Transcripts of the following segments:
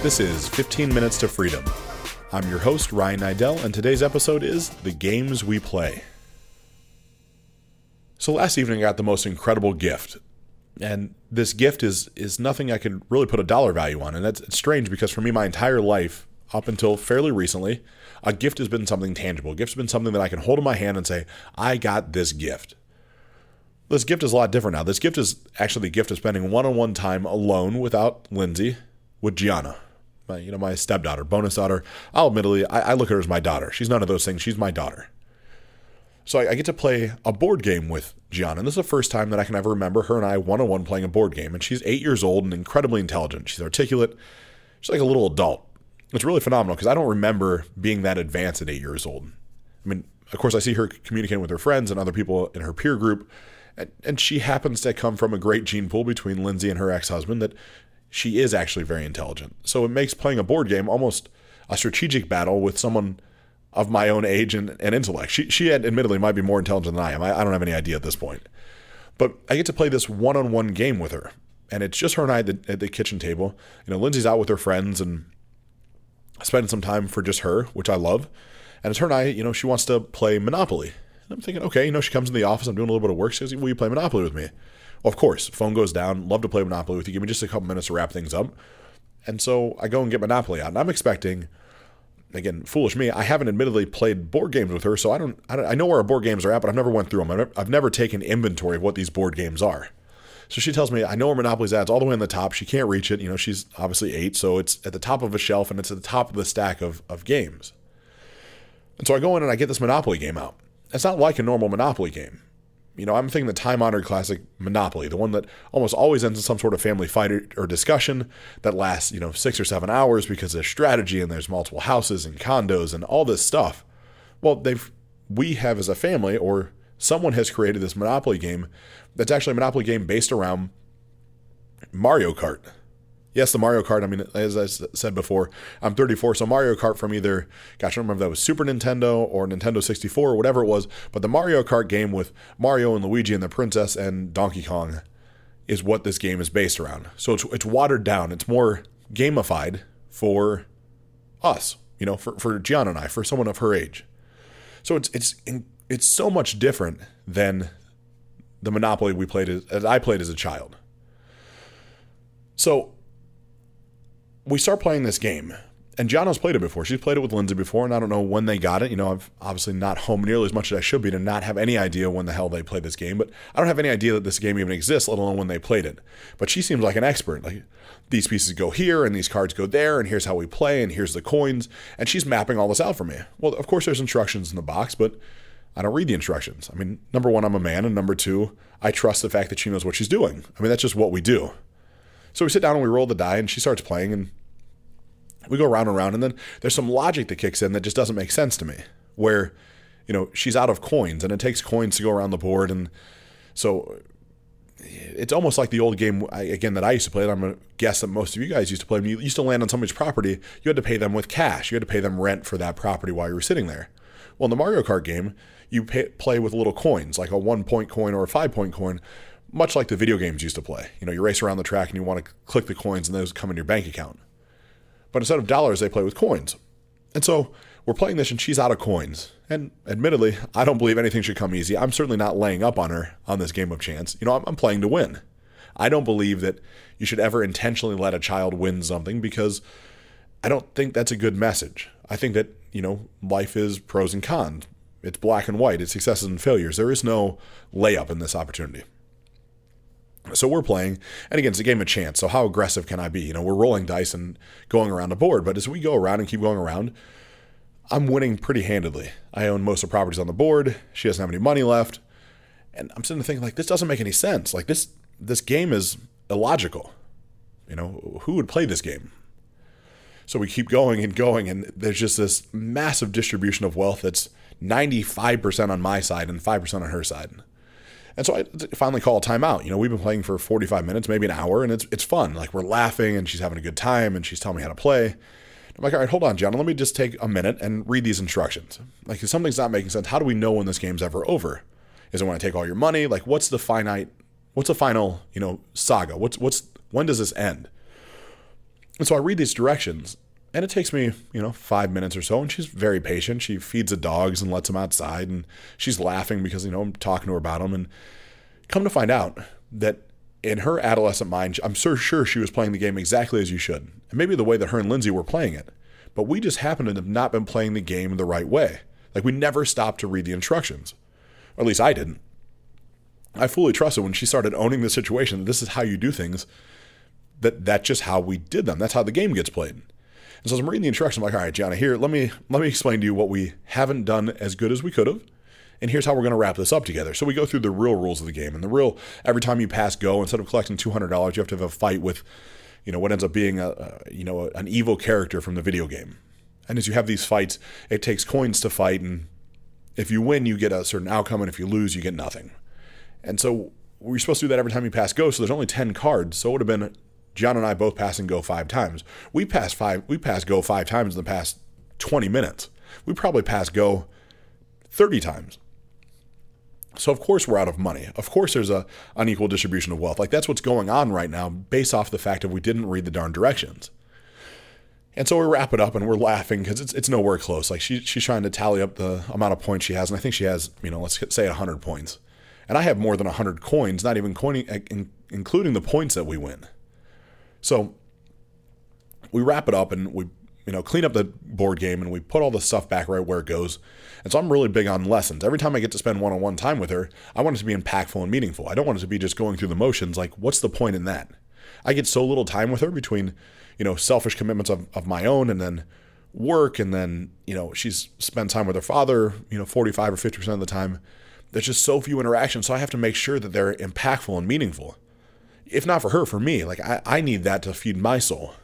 This is 15 Minutes to Freedom. I'm your host, Ryan Niddel, and today's episode is The Games We Play. So last evening I got the most incredible gift. And this gift is is nothing I could really put a dollar value on. And that's it's strange because for me my entire life, up until fairly recently, a gift has been something tangible. A gift's been something that I can hold in my hand and say, I got this gift. This gift is a lot different now. This gift is actually the gift of spending one-on-one time alone without Lindsay, with Gianna, my you know my stepdaughter, bonus daughter. I'll admittedly I, I look at her as my daughter. She's none of those things. She's my daughter. So I, I, get to play a board game with Gianna, and this is the first time that I can ever remember her and I one-on-one playing a board game. And she's eight years old and incredibly intelligent. She's articulate. She's like a little adult. It's really phenomenal because I don't remember being that advanced at eight years old. I mean, of course, I see her communicating with her friends and other people in her peer group, and, and she happens to come from a great gene pool between Lindsay and her ex-husband that she is actually very intelligent. So it makes playing a board game almost a strategic battle with someone of my own age and, and intellect. She, she admittedly might be more intelligent than I am. I, I don't have any idea at this point. But I get to play this one on one game with her. And it's just her and I at the, at the kitchen table. You know, Lindsay's out with her friends and spending some time for just her, which I love. And it's her and I, you know, she wants to play Monopoly. And I'm thinking, okay, you know, she comes in the office, I'm doing a little bit of work. She says, Will you play Monopoly with me? Of course, phone goes down. Love to play Monopoly with you. Give me just a couple minutes to wrap things up. And so I go and get Monopoly out. And I'm expecting, again, foolish me, I haven't admittedly played board games with her, so I don't, I, don't, I know where our board games are at, but I've never went through them. I've never, I've never taken inventory of what these board games are. So she tells me, I know where Monopoly's at. It's all the way on the top. She can't reach it. You know, she's obviously eight, so it's at the top of a shelf and it's at the top of the stack of, of games. And so I go in and I get this Monopoly game out. It's not like a normal Monopoly game. You know, I'm thinking the time honored classic Monopoly, the one that almost always ends in some sort of family fight or discussion that lasts, you know, six or seven hours because there's strategy and there's multiple houses and condos and all this stuff. Well, they've we have as a family or someone has created this Monopoly game that's actually a Monopoly game based around Mario Kart. Yes, the Mario Kart. I mean, as I said before, I'm 34, so Mario Kart from either, gosh, I don't remember that was Super Nintendo or Nintendo 64 or whatever it was, but the Mario Kart game with Mario and Luigi and the Princess and Donkey Kong is what this game is based around. So it's it's watered down. It's more gamified for us, you know, for for Gianna and I, for someone of her age. So it's it's it's so much different than the Monopoly we played as, as I played as a child. So we start playing this game, and Gianna's played it before. She's played it with Lindsay before, and I don't know when they got it. You know, I'm obviously not home nearly as much as I should be to not have any idea when the hell they played this game. But I don't have any idea that this game even exists, let alone when they played it. But she seems like an expert. Like these pieces go here, and these cards go there, and here's how we play, and here's the coins, and she's mapping all this out for me. Well, of course, there's instructions in the box, but I don't read the instructions. I mean, number one, I'm a man, and number two, I trust the fact that she knows what she's doing. I mean, that's just what we do. So we sit down and we roll the die, and she starts playing, and we go around and around, and then there's some logic that kicks in that just doesn't make sense to me. Where, you know, she's out of coins, and it takes coins to go around the board, and so it's almost like the old game again that I used to play. And I'm gonna guess that most of you guys used to play. When you used to land on somebody's property, you had to pay them with cash. You had to pay them rent for that property while you were sitting there. Well, in the Mario Kart game, you pay, play with little coins, like a one point coin or a five point coin, much like the video games used to play. You know, you race around the track and you want to click the coins, and those come in your bank account. But instead of dollars, they play with coins. And so we're playing this, and she's out of coins. And admittedly, I don't believe anything should come easy. I'm certainly not laying up on her on this game of chance. You know, I'm, I'm playing to win. I don't believe that you should ever intentionally let a child win something because I don't think that's a good message. I think that, you know, life is pros and cons. It's black and white, it's successes and failures. There is no layup in this opportunity. So we're playing, and again, it's a game of chance. So how aggressive can I be? You know, we're rolling dice and going around the board, but as we go around and keep going around, I'm winning pretty handedly. I own most of the properties on the board. She doesn't have any money left, and I'm sitting there thinking like, this doesn't make any sense. Like this, this game is illogical. You know, who would play this game? So we keep going and going, and there's just this massive distribution of wealth that's 95% on my side and 5% on her side. And so I finally call a timeout. You know, we've been playing for 45 minutes, maybe an hour, and it's it's fun. Like we're laughing and she's having a good time and she's telling me how to play. I'm like, all right, hold on, Gianna. Let me just take a minute and read these instructions. Like, if something's not making sense, how do we know when this game's ever over? Is it when I take all your money? Like, what's the finite? What's the final, you know, saga? What's what's when does this end? And so I read these directions, and it takes me, you know, five minutes or so. And she's very patient. She feeds the dogs and lets them outside, and she's laughing because, you know, I'm talking to her about them. And come to find out that in her adolescent mind, I'm so sure she was playing the game exactly as you should. And maybe the way that her and Lindsay were playing it. But we just happened to have not been playing the game the right way. Like we never stopped to read the instructions. Or at least I didn't. I fully trusted when she started owning the situation that this is how you do things, that that's just how we did them. That's how the game gets played. And so as I'm reading the instructions, I'm like, all right, Gianna, here, let me let me explain to you what we haven't done as good as we could have. And here's how we're going to wrap this up together. So we go through the real rules of the game. And the real, every time you pass go, instead of collecting $200, you have to have a fight with, you know, what ends up being a, a you know, an evil character from the video game. And as you have these fights, it takes coins to fight. And if you win, you get a certain outcome. And if you lose, you get nothing. And so we're supposed to do that every time you pass go. So there's only 10 cards. So it would have been Gianna and I both pass and go five times. We passed five, we passed go five times in the past 20 minutes. We probably passed go 30 times. So of course we're out of money. Of course there's a unequal distribution of wealth. Like that's what's going on right now based off the fact that we didn't read the darn directions. And so we wrap it up and we're laughing because it's it's nowhere close. Like she she's trying to tally up the amount of points she has, and I think she has, you know, let's say 100 points. And I have more than 100 coins, not even coining, including the points that we win. So we wrap it up and we you know clean up the board game and we put all the stuff back right where it goes. And so I'm really big on lessons. Every time I get to spend one-on-one time with her, I want it to be impactful and meaningful. I don't want it to be just going through the motions. Like, what's the point in that? I get so little time with her between, you know, selfish commitments of, of my own and then work and then, you know, she's spent time with her father, you know, 45 or 50% of the time. There's just so few interactions. So I have to make sure that they're impactful and meaningful if not for her, for me. Like I, I need that to feed my soul.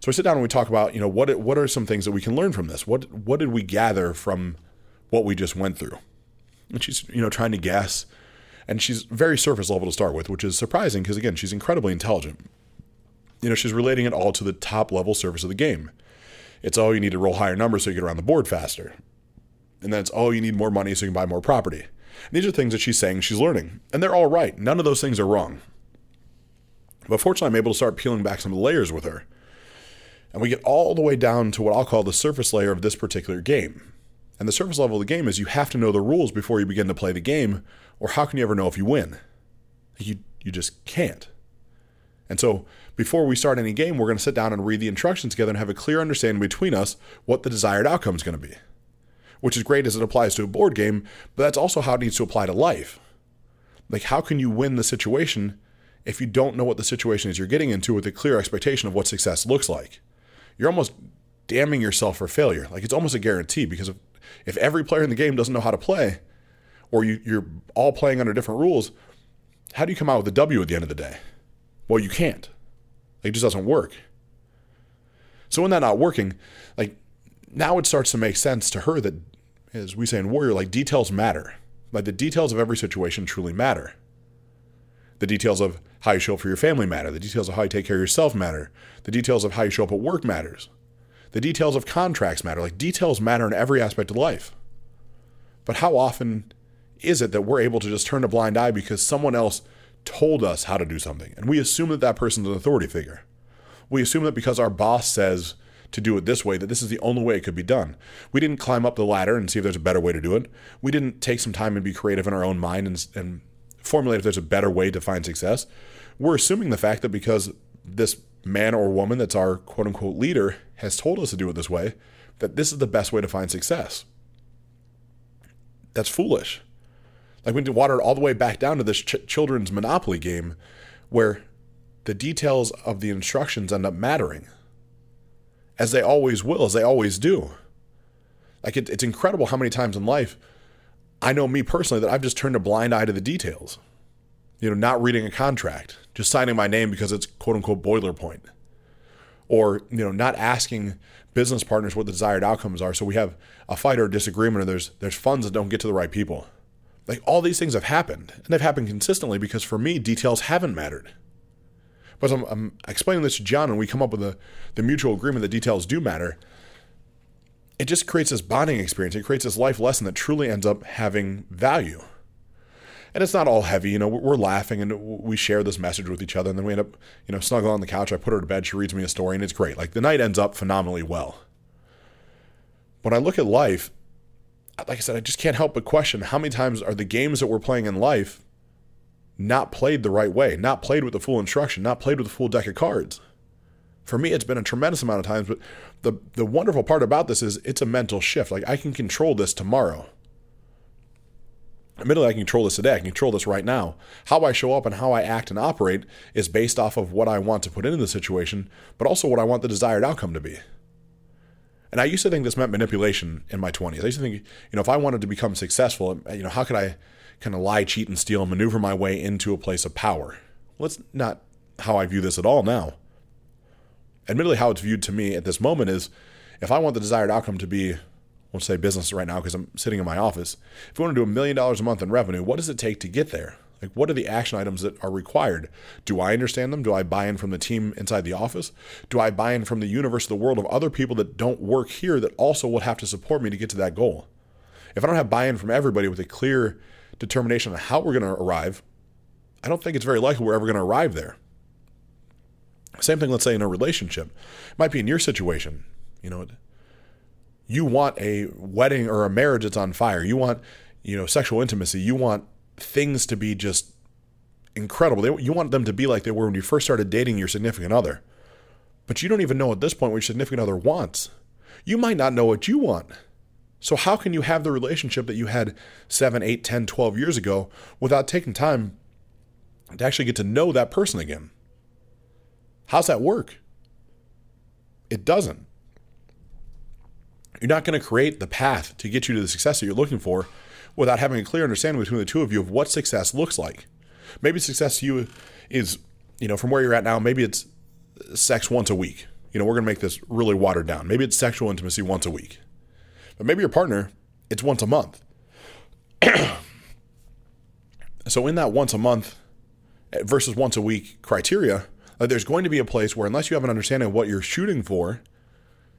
So we sit down and we talk about, you know, what what are some things that we can learn from this? What what did we gather from what we just went through? And she's, you know, trying to guess. And she's very surface level to start with, which is surprising because again, she's incredibly intelligent. You know, she's relating it all to the top level surface of the game. It's all oh, you need to roll higher numbers so you get around the board faster. And then it's oh, you need more money so you can buy more property. And these are things that she's saying she's learning. And they're all right. None of those things are wrong. But fortunately, I'm able to start peeling back some of the layers with her. And we get all the way down to what I'll call the surface layer of this particular game. And the surface level of the game is you have to know the rules before you begin to play the game, or how can you ever know if you win? You, you just can't. And so, before we start any game, we're going to sit down and read the instructions together and have a clear understanding between us what the desired outcome is going to be. Which is great as it applies to a board game, but that's also how it needs to apply to life. Like, how can you win the situation if you don't know what the situation is you're getting into with a clear expectation of what success looks like. You're almost damning yourself for failure. Like it's almost a guarantee because if, if every player in the game doesn't know how to play, or you, you're all playing under different rules, how do you come out with a W at the end of the day? Well, you can't. Like, it just doesn't work. So when that not working, like now it starts to make sense to her that, as we say in Warrior, like details matter. Like the details of every situation truly matter. The details of how you show up for your family matter. The details of how you take care of yourself matter. The details of how you show up at work matters. The details of contracts matter. Like details matter in every aspect of life. But how often is it that we're able to just turn a blind eye because someone else told us how to do something? And we assume that that person's an authority figure. We assume that because our boss says to do it this way, that this is the only way it could be done. We didn't climb up the ladder and see if there's a better way to do it. We didn't take some time and be creative in our own mind and, and formulate if there's a better way to find success. We're assuming the fact that because this man or woman that's our quote unquote leader has told us to do it this way, that this is the best way to find success. That's foolish. Like we need to water it all the way back down to this ch- children's Monopoly game where the details of the instructions end up mattering, as they always will, as they always do. Like it, it's incredible how many times in life I know me personally that I've just turned a blind eye to the details. You know, not reading a contract, just signing my name because it's quote unquote boilerplate. Or, you know, not asking business partners what the desired outcomes are. So we have a fight or a disagreement, or there's there's funds that don't get to the right people. Like all these things have happened, and they've happened consistently because for me, details haven't mattered. But I'm, I'm explaining this to Gianna, and we come up with a, the mutual agreement that details do matter it just creates this bonding experience. It creates this life lesson that truly ends up having value. And it's not all heavy. You know, we're laughing and we share this message with each other, and then we end up, you know, snuggle on the couch. I put her to bed. She reads me a story, and it's great. Like the night ends up phenomenally well. When I look at life, like I said, I just can't help but question how many times are the games that we're playing in life not played the right way, not played with the full instruction, not played with the full deck of cards. For me, it's been a tremendous amount of times, but the the wonderful part about this is it's a mental shift. Like I can control this tomorrow. Admittedly, I can control this today. I can control this right now. How I show up and how I act and operate is based off of what I want to put into the situation, but also what I want the desired outcome to be. And I used to think this meant manipulation in my 20s. I used to think, you know, if I wanted to become successful, you know, how could I kind of lie, cheat, and steal and maneuver my way into a place of power? Well, that's not how I view this at all now. Admittedly, how it's viewed to me at this moment is if I want the desired outcome to be we'll say business right now because I'm sitting in my office. If you want to do a million dollars a month in revenue, what does it take to get there? Like, what are the action items that are required? Do I understand them? Do I buy in from the team inside the office? Do I buy in from the universe, the world of other people that don't work here that also will have to support me to get to that goal? If I don't have buy in from everybody with a clear determination on how we're going to arrive, I don't think it's very likely we're ever going to arrive there. Same thing, let's say, in a relationship. It might be in your situation. You know, you want a wedding or a marriage that's on fire. You want, you know, sexual intimacy. You want things to be just incredible. They, you want them to be like they were when you first started dating your significant other. But you don't even know at this point what your significant other wants. You might not know what you want. So, how can you have the relationship that you had 7, 8, 10, 12 years ago without taking time to actually get to know that person again? How's that work? It doesn't. You're not going to create the path to get you to the success that you're looking for without having a clear understanding between the two of you of what success looks like. Maybe success to you is, you know, from where you're at now, maybe it's sex once a week. You know, we're going to make this really watered down. Maybe it's sexual intimacy once a week. But maybe your partner, it's once a month. so in that once a month versus once a week criteria, like there's going to be a place where unless you have an understanding of what you're shooting for,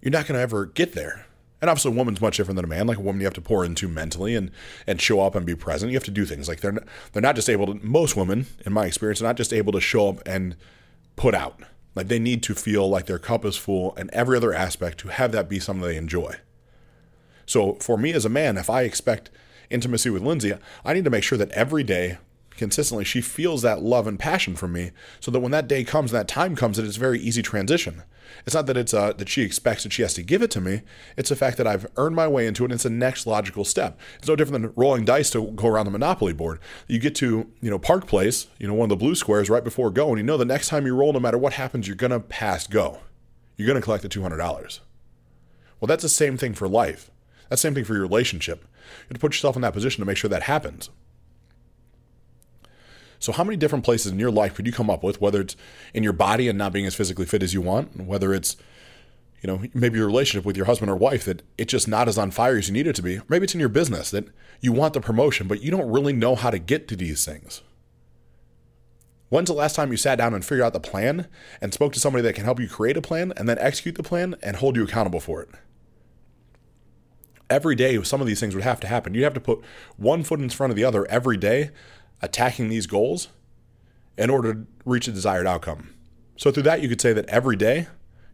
you're not going to ever get there. And obviously, a woman's much different than a man. Like a woman, you have to pour into mentally and and show up and be present. You have to do things like they're not, they're not just able to. Most women, in my experience, are not just able to show up and put out. Like they need to feel like their cup is full and every other aspect to have that be something they enjoy. So for me as a man, if I expect intimacy with Lindsay, I need to make sure that every day consistently, she feels that love and passion from me so that when that day comes and that time comes, that it's very easy transition. It's not that it's uh, that she expects that she has to give it to me. It's the fact that I've earned my way into it. and It's the next logical step. It's no different than rolling dice to go around the Monopoly board. You get to you know Park Place, you know one of the blue squares right before go, and you know the next time you roll, no matter what happens, you're gonna pass go. You're gonna collect the two hundred dollars. Well, that's the same thing for life. That's the same thing for your relationship. You have to put yourself in that position to make sure that happens. So, how many different places in your life could you come up with, whether it's in your body and not being as physically fit as you want, whether it's you know, maybe your relationship with your husband or wife that it's just not as on fire as you need it to be. Maybe it's in your business that you want the promotion, but you don't really know how to get to these things. When's the last time you sat down and figured out the plan and spoke to somebody that can help you create a plan and then execute the plan and hold you accountable for it? Every day, some of these things would have to happen. You'd have to put one foot in front of the other every day attacking these goals in order to reach a desired outcome. So, through that, you could say that every day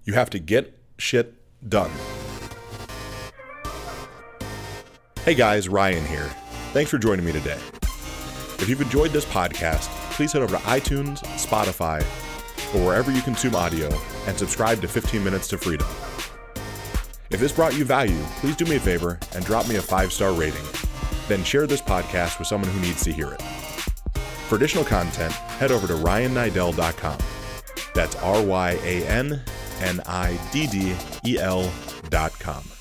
you have to get shit done. Hey guys, Ryan here. Thanks for joining me today. If you've enjoyed this podcast, please head over to iTunes, Spotify, or wherever you consume audio and subscribe to 15 Minutes to Freedom. If this brought you value, please do me a favor and drop me a five star rating. Then share this podcast with someone who needs to hear it. For additional content, head over to ryanniddel.com. That's R Y A N N I D D E L.com.